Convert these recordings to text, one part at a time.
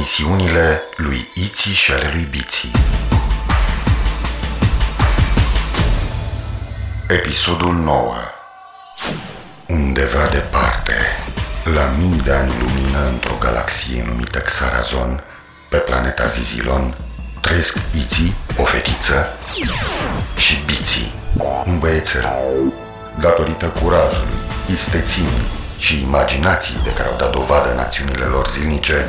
Misiunile lui Iții și ale lui Biții Episodul 9 Undeva departe, la mii de ani lumină într-o galaxie numită Xarazon, pe planeta Zizilon, trăiesc Iții, o fetiță, și Biții, un băiețel. Datorită curajului, isteții și imaginației de care au dat dovadă în acțiunile lor zilnice,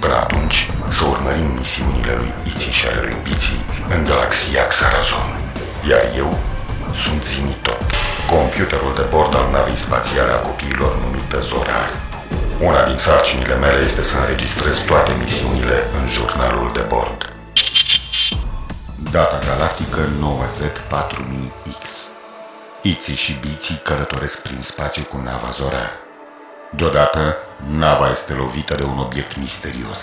Până atunci, să urmărim misiunile lui Iții și ale lui Biții în galaxia Xarazon. Iar eu sunt Zimitot, computerul de bord al navei spațiale a copiilor numită Zorar. Una din sarcinile mele este să înregistrez toate misiunile în jurnalul de bord. Data galactică 9Z4000X Iții și Biții călătoresc prin spațiu cu nava Zorar. Deodată, nava este lovită de un obiect misterios.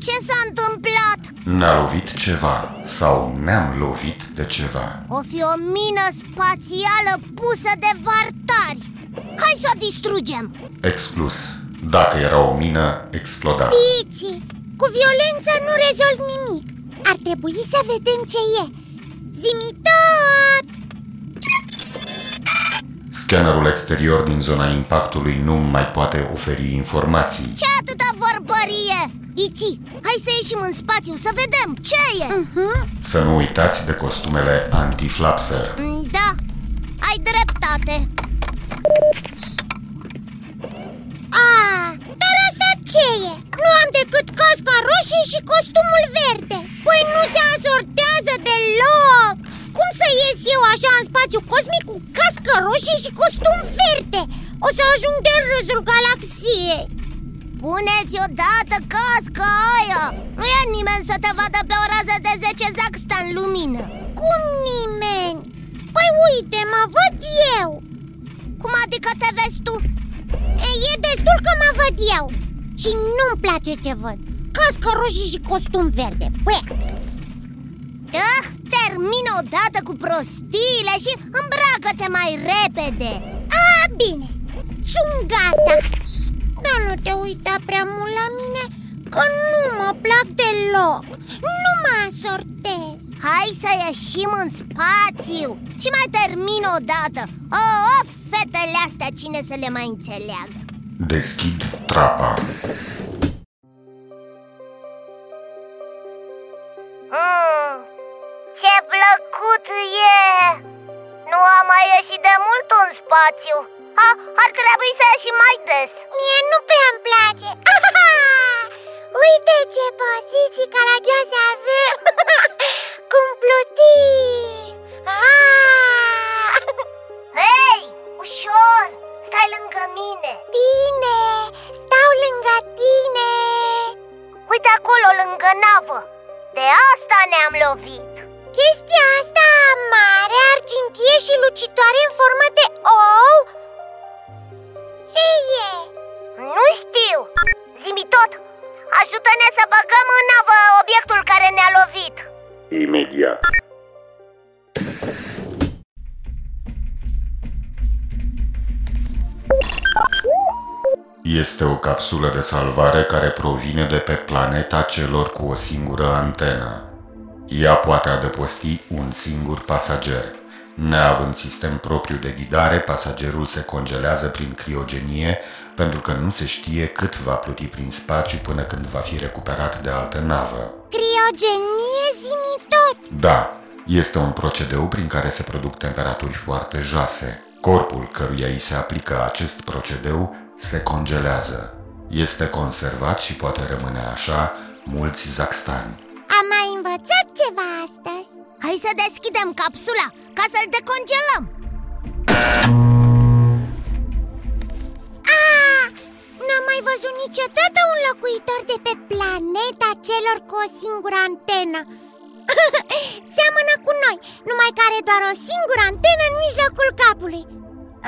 Ce s-a întâmplat? Ne-a lovit ceva sau ne-am lovit de ceva. O fi o mină spațială pusă de vartari Hai să o distrugem Exclus. Dacă era o mină, exploda. Pici, cu violență nu rezolv nimic Ar trebui să vedem ce e Zimi Scannerul exterior din zona impactului nu mai poate oferi informații. Ce atâta vorbărie? Iti, hai să ieșim în spațiu să vedem ce e uh-huh. Să nu uitați de costumele anti-flapser. Da, ai dreptate A, dar asta ce e? Nu am decât casca roșie și costumul ajung de râsul galaxiei Puneți odată casca aia. Nu e nimeni să te vadă pe o rază de 10 zaxta în lumină. Cum nimeni? Păi uite, mă văd eu. Cum adică te vezi tu? E, e destul că mă văd eu. Și nu-mi place ce văd. Cască roșie și costum verde. Păix Ah, termină odată cu prostiile și îmbracă-te mai repede. A, bine, sunt gata Dar nu te uita prea mult la mine Că nu mă plac deloc. Nu mă asortez. Hai să ieșim în spațiu Și mai termin odată O, o, fetele astea cine să le mai înțeleagă? Deschid trapa. Mm, ce plăcut e! Nu am mai ieșit de mult în spațiu A, Ar trebui să ieșim mai des Mie nu prea îmi place Uite ce poziții caragioase avem Cum plutim Ah! Hei, ușor! Stai lângă mine Bine, stau lângă tine Uite acolo, lângă navă De asta ne-am lovit Chestia asta mare, argintie și lucitoare în formă de ou? Ce e? Nu știu Zimi tot Ajută-ne să băgăm în navă obiectul care ne-a lovit Imediat. Este o capsulă de salvare care provine de pe planeta celor cu o singură antenă. Ea poate adăposti un singur pasager. Neavând sistem propriu de ghidare, pasagerul se congelează prin criogenie pentru că nu se știe cât va pluti prin spațiu până când va fi recuperat de altă navă. Criogenie zimi tot Da, este un procedeu prin care se produc temperaturi foarte joase. Corpul căruia îi se aplică acest procedeu se congelează. Este conservat și poate rămâne așa mulți zaxtani. Am mai învățat ceva astăzi? Hai să deschidem capsula ca să-l decongelăm. A, N-am mai văzut niciodată un locuitor de pe planeta celor cu o singură antenă. Seamănă cu noi, numai care doar o singură antenă în mijlocul capului.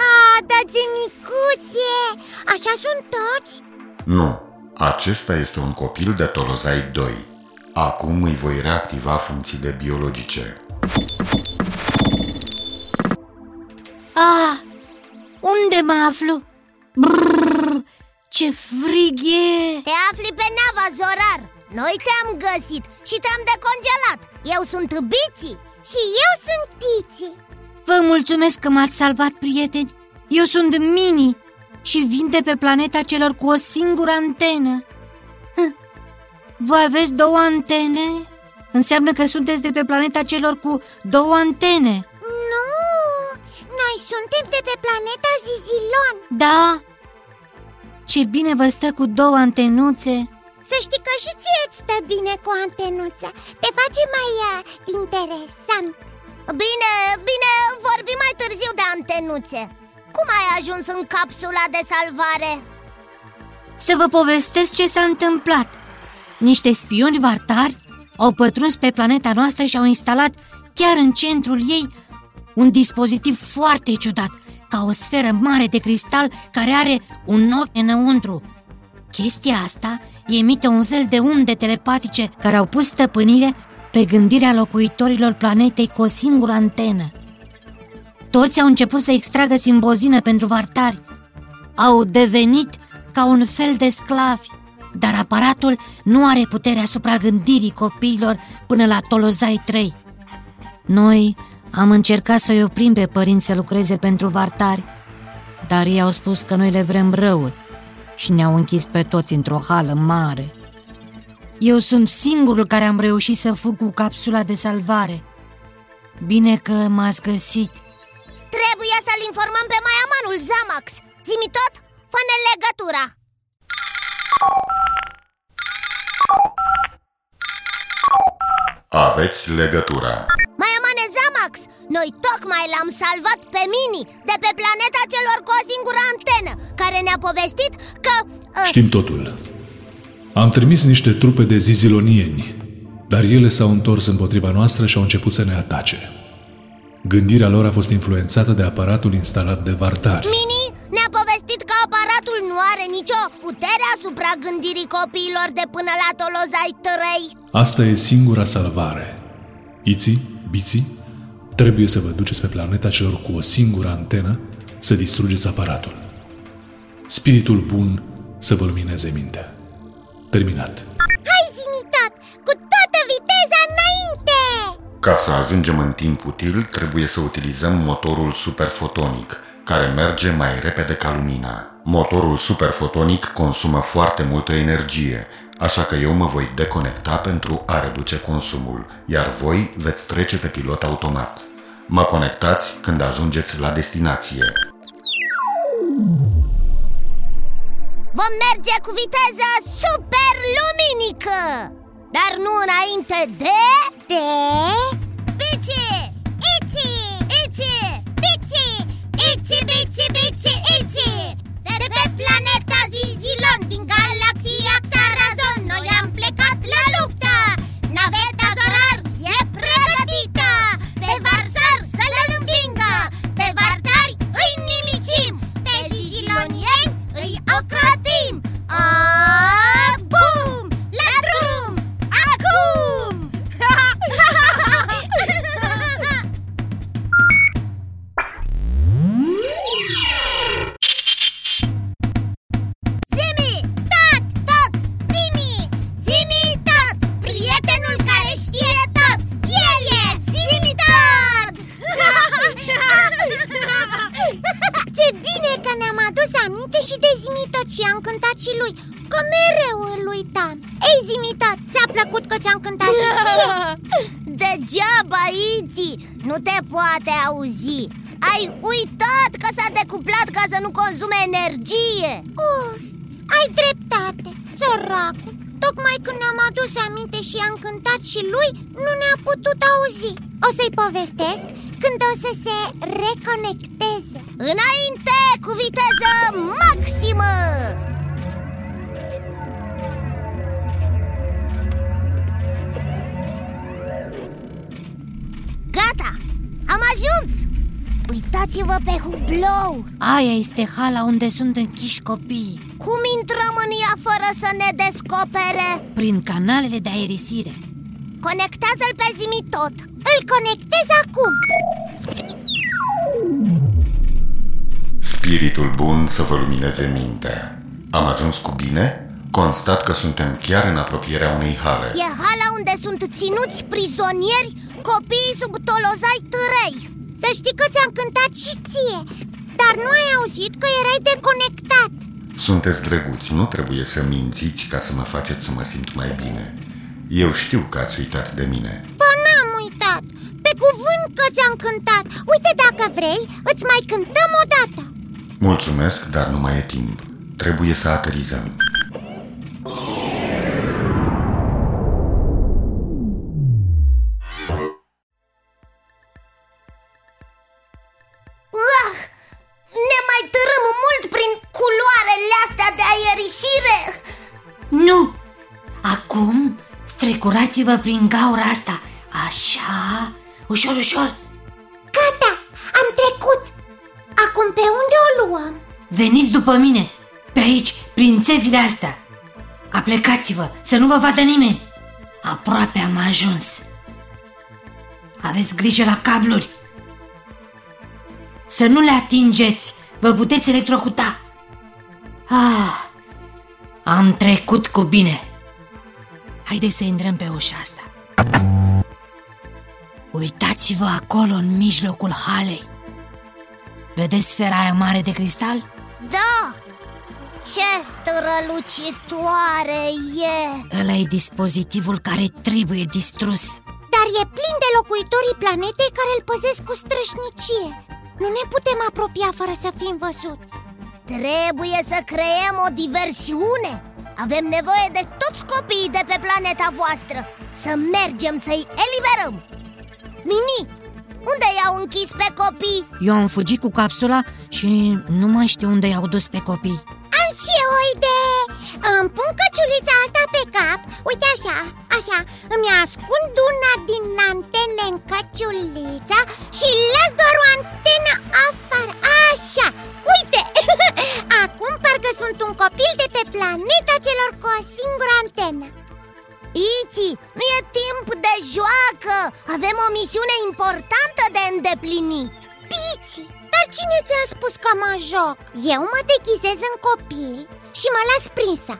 A, dar ce micuție! Așa sunt toți? Nu, acesta este un copil de Tolozai 2 Acum îi voi reactiva funcțiile biologice. Ah, unde mă aflu? Brrr, ce frig e! Te afli pe nava Zorar! Noi te-am găsit și te-am decongelat! Eu sunt Biții! Și eu sunt Tiți Vă mulțumesc că m-ați salvat, prieteni! Eu sunt Mini și vin de pe planeta celor cu o singură antenă Voi aveți două antene? Înseamnă că sunteți de pe planeta celor cu două antene. Nu, noi suntem de pe planeta Zizilon. Da? Ce bine vă stă cu două antenuțe. Să știi că și ție îți stă bine cu antenuța. Te face mai uh, interesant. Bine, bine, vorbim mai târziu de antenuțe. Cum ai ajuns în capsula de salvare? Să vă povestesc ce s-a întâmplat Niște spioni vartari au pătruns pe planeta noastră și au instalat chiar în centrul ei un dispozitiv foarte ciudat ca o sferă mare de cristal care are un ochi înăuntru. Chestia asta emite un fel de unde telepatice care au pus stăpânire pe gândirea locuitorilor planetei cu o singură antenă. Toți au început să extragă simbozină pentru vartari. Au devenit ca un fel de sclavi, dar aparatul nu are putere asupra gândirii copiilor până la Tolozai 3. Noi am încercat să-i oprim pe părinți să lucreze pentru vartari, dar ei au spus că noi le vrem răul și ne-au închis pe toți într-o hală mare. Eu sunt singurul care am reușit să fug cu capsula de salvare. Bine că m-ați găsit. Trebuie să-l informăm pe maiamanul Zamax Zimi tot, fă-ne legătura Aveți legătura Maiamane Zamax, noi tocmai l-am salvat pe Mini De pe planeta celor cu o singură antenă Care ne-a povestit că... Uh, Știm totul. Am trimis niște trupe de zizilonieni, dar ele s-au întors împotriva noastră și au început să ne atace. Gândirea lor a fost influențată de aparatul instalat de Vartari. Mini ne-a povestit că aparatul nu are nicio putere asupra gândirii copiilor de până la Tolozai 3 Asta e singura salvare. Iții, biții, trebuie să vă duceți pe planeta celor cu o singură antenă să distrugeți aparatul. Spiritul bun să vă lumineze mintea. Terminat. Hai zimitat, cu toată viteza înainte! Ca să ajungem în timp util, trebuie să utilizăm motorul superfotonic, care merge mai repede ca lumina. Motorul superfotonic consumă foarte multă energie, așa că eu mă voi deconecta pentru a reduce consumul, iar voi veți trece pe pilot automat. Mă conectați când ajungeți la destinație. Vom merge cu viteză super luminică Dar nu înainte de... De... Uitați-vă pe hublou Aia este hala unde sunt închiși copiii Cum intrăm în ea fără să ne descopere? Prin canalele de aerisire Conectează-l pe zimi tot Îl conectez acum Spiritul bun să vă lumineze mintea. Am ajuns cu bine? Constat că suntem chiar în apropierea unei hale. E hala unde sunt ținuți prizonieri copiii sub tolozai târei Să știi că ți-am cântat și ție Dar nu ai auzit că erai deconectat Sunteți drăguți, nu trebuie să mințiți ca să mă faceți să mă simt mai bine. Eu știu că ați uitat de mine. Bă, n-am uitat Pe cuvânt că ți-am cântat Uite dacă vrei, îți mai cântăm o dată Mulțumesc, dar nu mai e timp. Trebuie să aterizăm. Strecurați-vă prin gaura asta. Așa, ușor, ușor. Gata, am trecut. Acum pe unde o luăm? Veniți după mine, pe aici, prin țevile astea. Aplecați-vă, să nu vă vadă nimeni. Aproape am ajuns. Aveți grijă la cabluri. Să nu le atingeți, vă puteți electrocuta. Ah, am trecut cu bine Haideți să intrăm pe ușa asta Uitați-vă acolo în mijlocul halei Vedeți sfera aia mare de cristal? Da! Ce strălucitoare e! Ăla e dispozitivul care trebuie distrus Dar e plin de locuitorii planetei care îl păzesc cu strășnicie Nu ne putem apropia fără să fim văzuți Trebuie să creăm o diversiune Avem nevoie de toți copiii de pe planeta voastră. Să mergem să-i eliberăm. Mini, unde i-au închis pe copii? Eu am fugit cu capsula și nu mai știu unde i-au dus pe copii. Am și eu o idee Îmi pun căciulița asta pe cap. Uite așa, așa. Îmi ascund una din antene în căciulița Și las doar o antenă afară. Așa, uite. Acum parcă sunt un copil de pe planeta celor cu o singură antenă. Iti, nu e timp de joacă. Avem o misiune importantă de îndeplinit. Pici, dar cine ți-a spus că mă joc? Eu mă deghizez în copil și mă las prinsă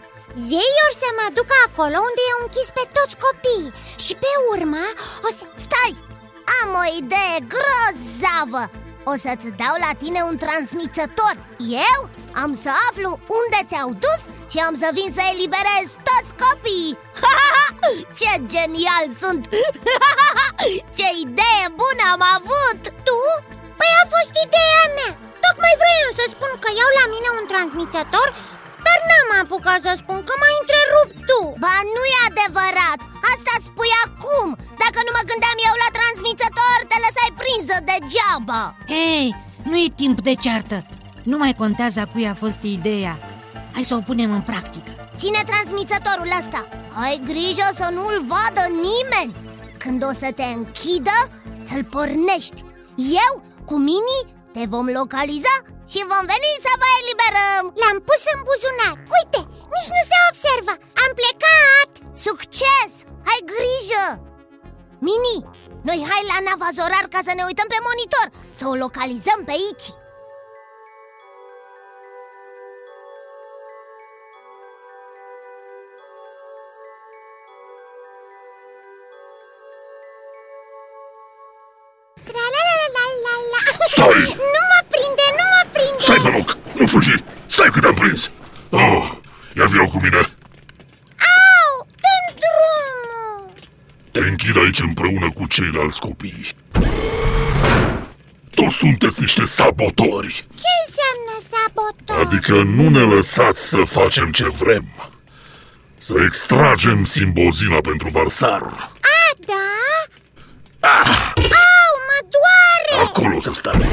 Ei or să mă ducă acolo unde i-au închis pe toți copiii Și pe urmă o să... Stai! Am o idee grozavă! O să-ți dau la tine un transmițător Eu am să aflu unde te-au dus și am să vin să eliberez toți copiii Ce genial sunt! Ce idee bună am avut! Tu? Păi a fost ideea mea Tocmai vroiam să spun că iau la mine un transmițător Dar n-am apucat să spun că m-ai întrerupt tu. Ba nu e adevărat. Asta spui acum. Dacă nu mă gândeam eu la transmițător Te lăsai prinză degeaba. Hei, nu e timp de ceartă. Nu mai contează a cui a fost ideea. Hai să o punem în practică. Ține transmițătorul ăsta. Ai grijă să nu-l vadă nimeni. Când o să te închidă, să-l pornești. Eu, cu Mini, te vom localiza și vom veni să vă eliberăm. L-am pus în buzunar. Uite, nici nu se observă. Am plecat. Succes! Ai grijă! Mini, noi hai la nava Zorar ca să ne uităm pe monitor Să o localizăm pe Iti cu mine! Au, dă drumul Te închid aici împreună cu ceilalți copii. Toți sunteți niște sabotori! Ce înseamnă sabotaj? Adică nu ne lăsați să facem ce vrem. Să extragem simbozina pentru Varsar. A, da? Au, mă doare Acolo să stai.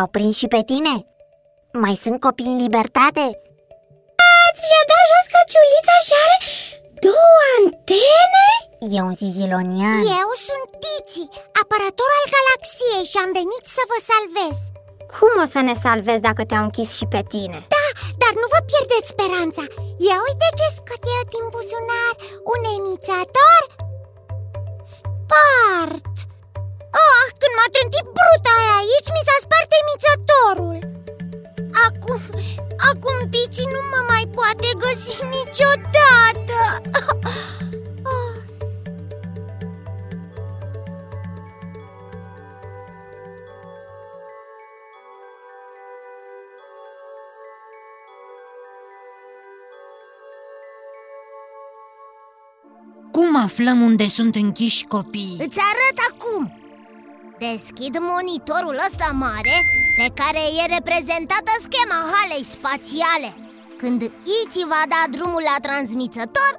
Te-au prins și pe tine? Mai sunt copii în libertate? Ați și-a dat jos căciulița și are două antene? E un zizilonian Eu sunt Tiți, apărător al galaxiei și am venit să vă salvez Cum o să ne salvezi dacă te-au închis și pe tine? Da, dar nu vă pierdeți speranța Ia uite ce scot eu din buzunar Un emițător aflăm unde sunt închiși copiii? Îți arăt acum Deschid monitorul ăsta mare Pe care e reprezentată schema halei spațiale Când Iti va da drumul la transmițător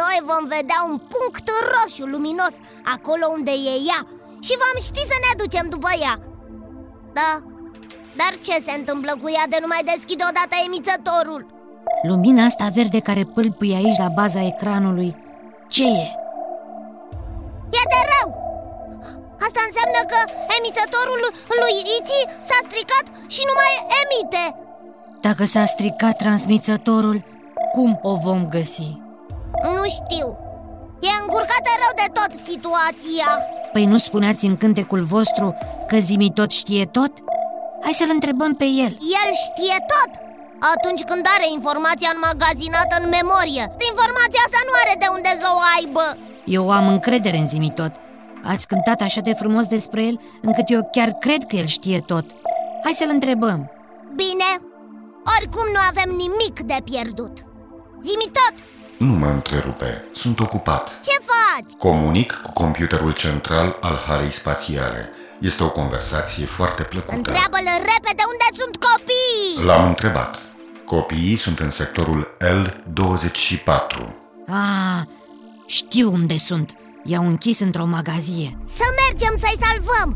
Noi vom vedea un punct roșu luminos Acolo unde e ea Și vom ști să ne ducem după ea Da, dar ce se întâmplă cu ea de nu mai deschide odată emițătorul? Lumina asta verde care pâlpâie aici la baza ecranului Ce e? E Asta înseamnă că emițătorul lui Iti s-a stricat și nu mai emite. Dacă s-a stricat transmițătorul, cum o vom găsi? Nu știu. E încurcată rău de tot situația. Păi nu spuneați în cântecul vostru că Zimi tot știe tot? Hai să-l întrebăm pe el. El știe tot. Atunci când are informația înmagazinată în memorie Informația asta nu are de unde să o aibă. Eu am încredere în Zimi tot Ați cântat așa de frumos despre el încât eu chiar cred că el știe tot. Hai să-l întrebăm. Bine, oricum nu avem nimic de pierdut. Zimi tot, Nu mă întrerupe, sunt ocupat. Ce faci? Comunic cu computerul central al halei spațiale. Este o conversație foarte plăcută. Întreabă-l repede unde sunt copiii. L-am întrebat. Copiii sunt în sectorul L24 Ah, știu unde sunt I-au închis într-o magazie. Să mergem să-i salvăm!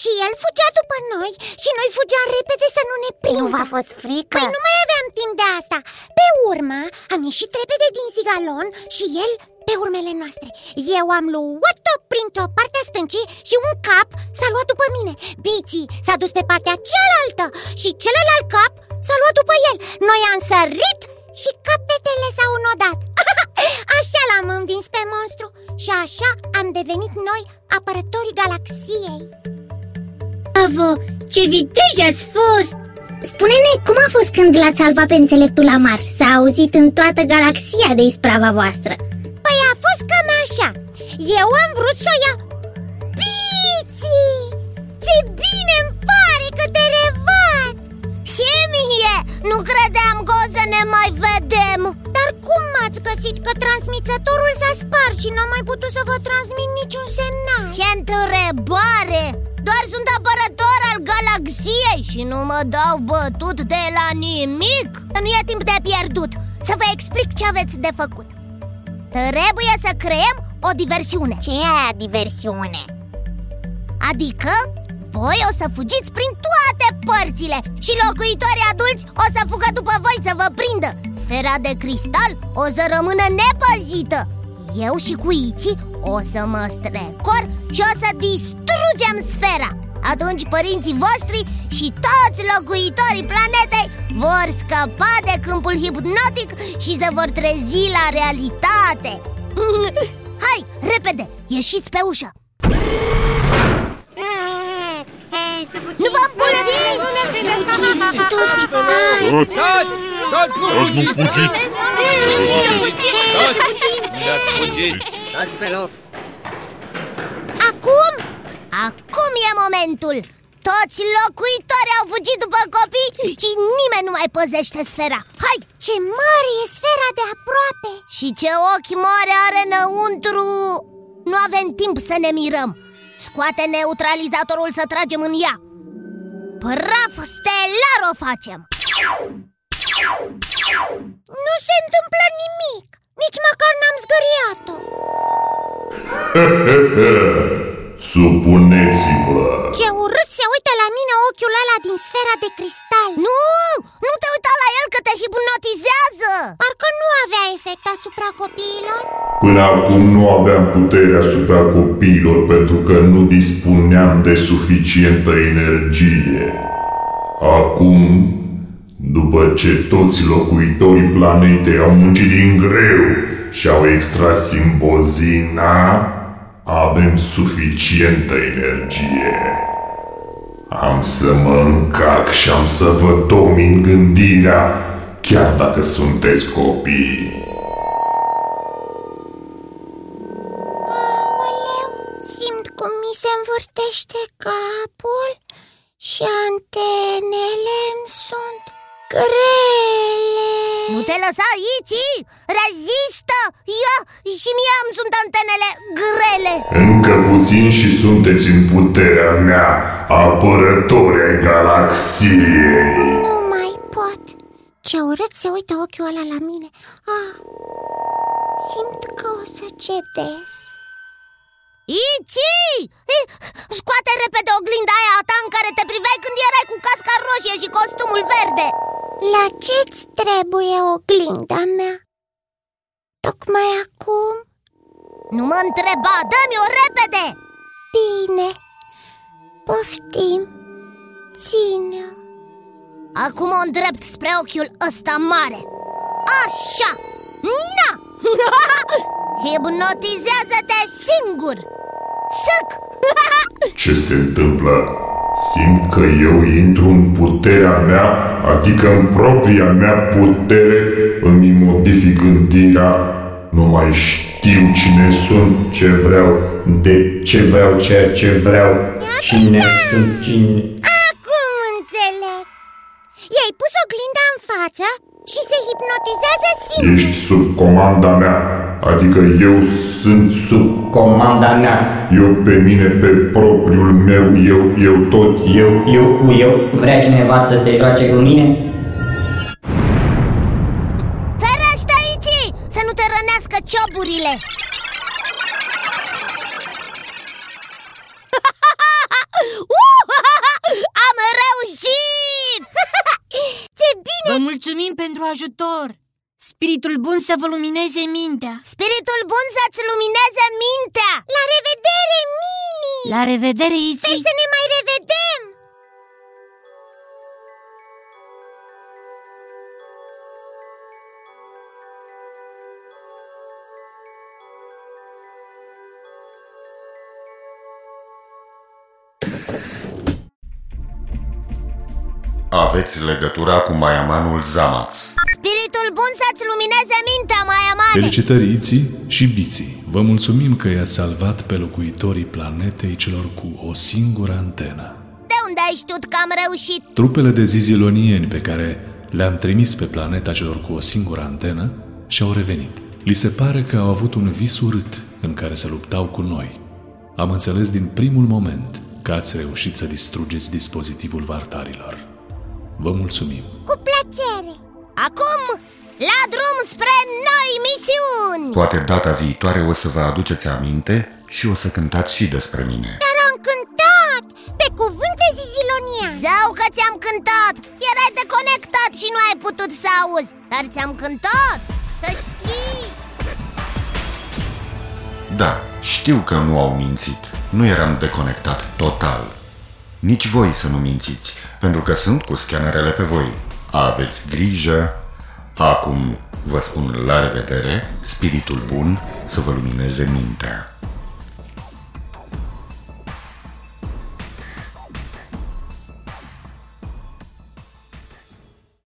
Și el fugea după noi și noi fugeam repede să nu ne Nu prindă v-a fost frică? Păi nu mai aveam timp de asta. Pe urmă am ieșit repede din zigalon și el pe urmele noastre. Eu am luat-o printr-o parte a stâncii și un cap s-a luat după mine. Biții s-a dus pe partea cealaltă și celălalt cap s-a luat după el. Noi am sărit și capetele s-au înnodat. Așa l-am învins pe monstru și așa am devenit noi apărătorii galaxiei. Bravo! Ce viteji ați fost! Spune-ne cum a fost când l-ați salvat pe înțeleptul amar? S-a auzit în toată galaxia de isprava voastră Păi a fost cam așa Eu am vrut să o iau Piții! Ce bine îmi pare că te revad Și mie! Nu credeam că o să ne mai vedem Dar cum m-ați găsit că transmițătorul s-a spart și n-am mai putut să vă transmit niciun semnal? Ce întrebare! Doar sunt apărător al galaxiei și nu mă dau bătut de la nimic Nu e timp de pierdut Să vă explic ce aveți de făcut Trebuie să creăm o diversiune. Ce e aia diversiune? Adică voi o să fugiți prin toate părțile Și locuitorii adulți o să fugă după voi să vă prindă. Sfera de cristal o să rămână nepăzită. Eu și cu Iți o să mă strecor și o să distrugem sfera. Atunci părinții voștri și toți locuitorii planetei vor scăpa de câmpul hipnotic și se vor trezi la realitate Hai, repede, ieșiți pe ușă Nu vă împulziți! Cu toții! Hai! Toți! Toți nu fugiți! Dați fugiți! Dați pe loc! Acum? Acum e momentul! Toți locuitorii au fugit după copii și nimeni nu mai păzește sfera Hai! Ce mare e sfera de aproape! Și ce ochi mare are înăuntru! Nu avem timp să ne mirăm Scoate neutralizatorul să tragem în ea Praf stelar o facem Nu se întâmplă nimic Nici măcar n-am zgăriat-o Supuneți-vă! Ce urât se uită la mine ochiul ăla din sfera de cristal Nu, nu te uita la el că te hipnotizează Parcă nu avea efect asupra copiilor Până acum nu aveam putere asupra copiilor pentru că nu dispuneam de suficientă energie. Acum, după ce toți locuitorii planetei au muncit din greu și au extras simbozina, avem suficientă energie. Am să mă încarc și am să vă domin gândirea, chiar dacă sunteți copii. Aoleu, simt cum mi se învârtește capul și antenele îmi sunt grele Nu te lăsa, Iti! Rezistă! Ia! Și mie îmi sunt antenele grele Încă puțin și sunteți în puterea mea, apărători ai galaxiei. Nu mai pot Ce urât se uită ochiul ăla la mine ah, Simt că o să cedez Iti! Eh, Scoate repede oglinda aia a ta în care te priveai când erai cu casca roșie și costumul verde La ce-ți trebuie oglinda mea? Tocmai acum? Nu mă întreba, dă-mi-o repede! Bine Poftim Ține-o Acum o îndrept spre ochiul ăsta mare Așa! Na! Hipnotizează-te singur! Sâc! Ce se întâmplă? Simt că eu intru în puterea mea, adică în propria mea putere, îmi modific gândirea, nu mai știu cine sunt, ce vreau, De ce vreau ceea ce vreau? Cine sunt cine? Acum înțeleg I-ai pus oglinda în față și se hipnotizează singur Ești sub comanda mea, adică eu sunt sub Comanda mea, eu pe mine, pe propriul meu, eu, eu tot, eu. eu, eu, eu, vrea cineva să se joace cu mine? Ferește aici! Să nu te rănească cioburile! Am reușit! Ce bine! Vă mulțumim pentru ajutor! Spiritul bun să vă lumineze mintea! Spiritul bun să-ți lumineze mintea! La revedere, Mini! La revedere, Sper Iți! să ne mai revedem! Aveți legătura cu Maiamanul Zamaț. Spiritul Felicitări Iții și Biții! Vă mulțumim că i-ați salvat pe locuitorii planetei celor cu o singură antenă. De unde ai știut că am reușit? Trupele de zizilonieni pe care le-am trimis pe planeta celor cu o singură antenă și-au revenit. Li se pare că au avut un vis urât în care se luptau cu noi. Am înțeles din primul moment că ați reușit să distrugeți dispozitivul vartarilor. Vă mulțumim! Cu plăcere! Acum, la drum spre noi misiuni! Poate data viitoare o să vă aduceți aminte și o să cântați și despre mine. Dar am cântat! Pe cuvânt de Zizilonia! Zău că ți-am cântat! Erai deconectat și nu ai putut să auzi Dar ți-am cântat, să știi Da, știu că nu au mințit. Nu eram deconectat total. Nici voi să nu mințiți, pentru că sunt cu scanerele pe voi. Aveți grijă. Acum vă spun la revedere, spiritul bun să vă lumineze mintea.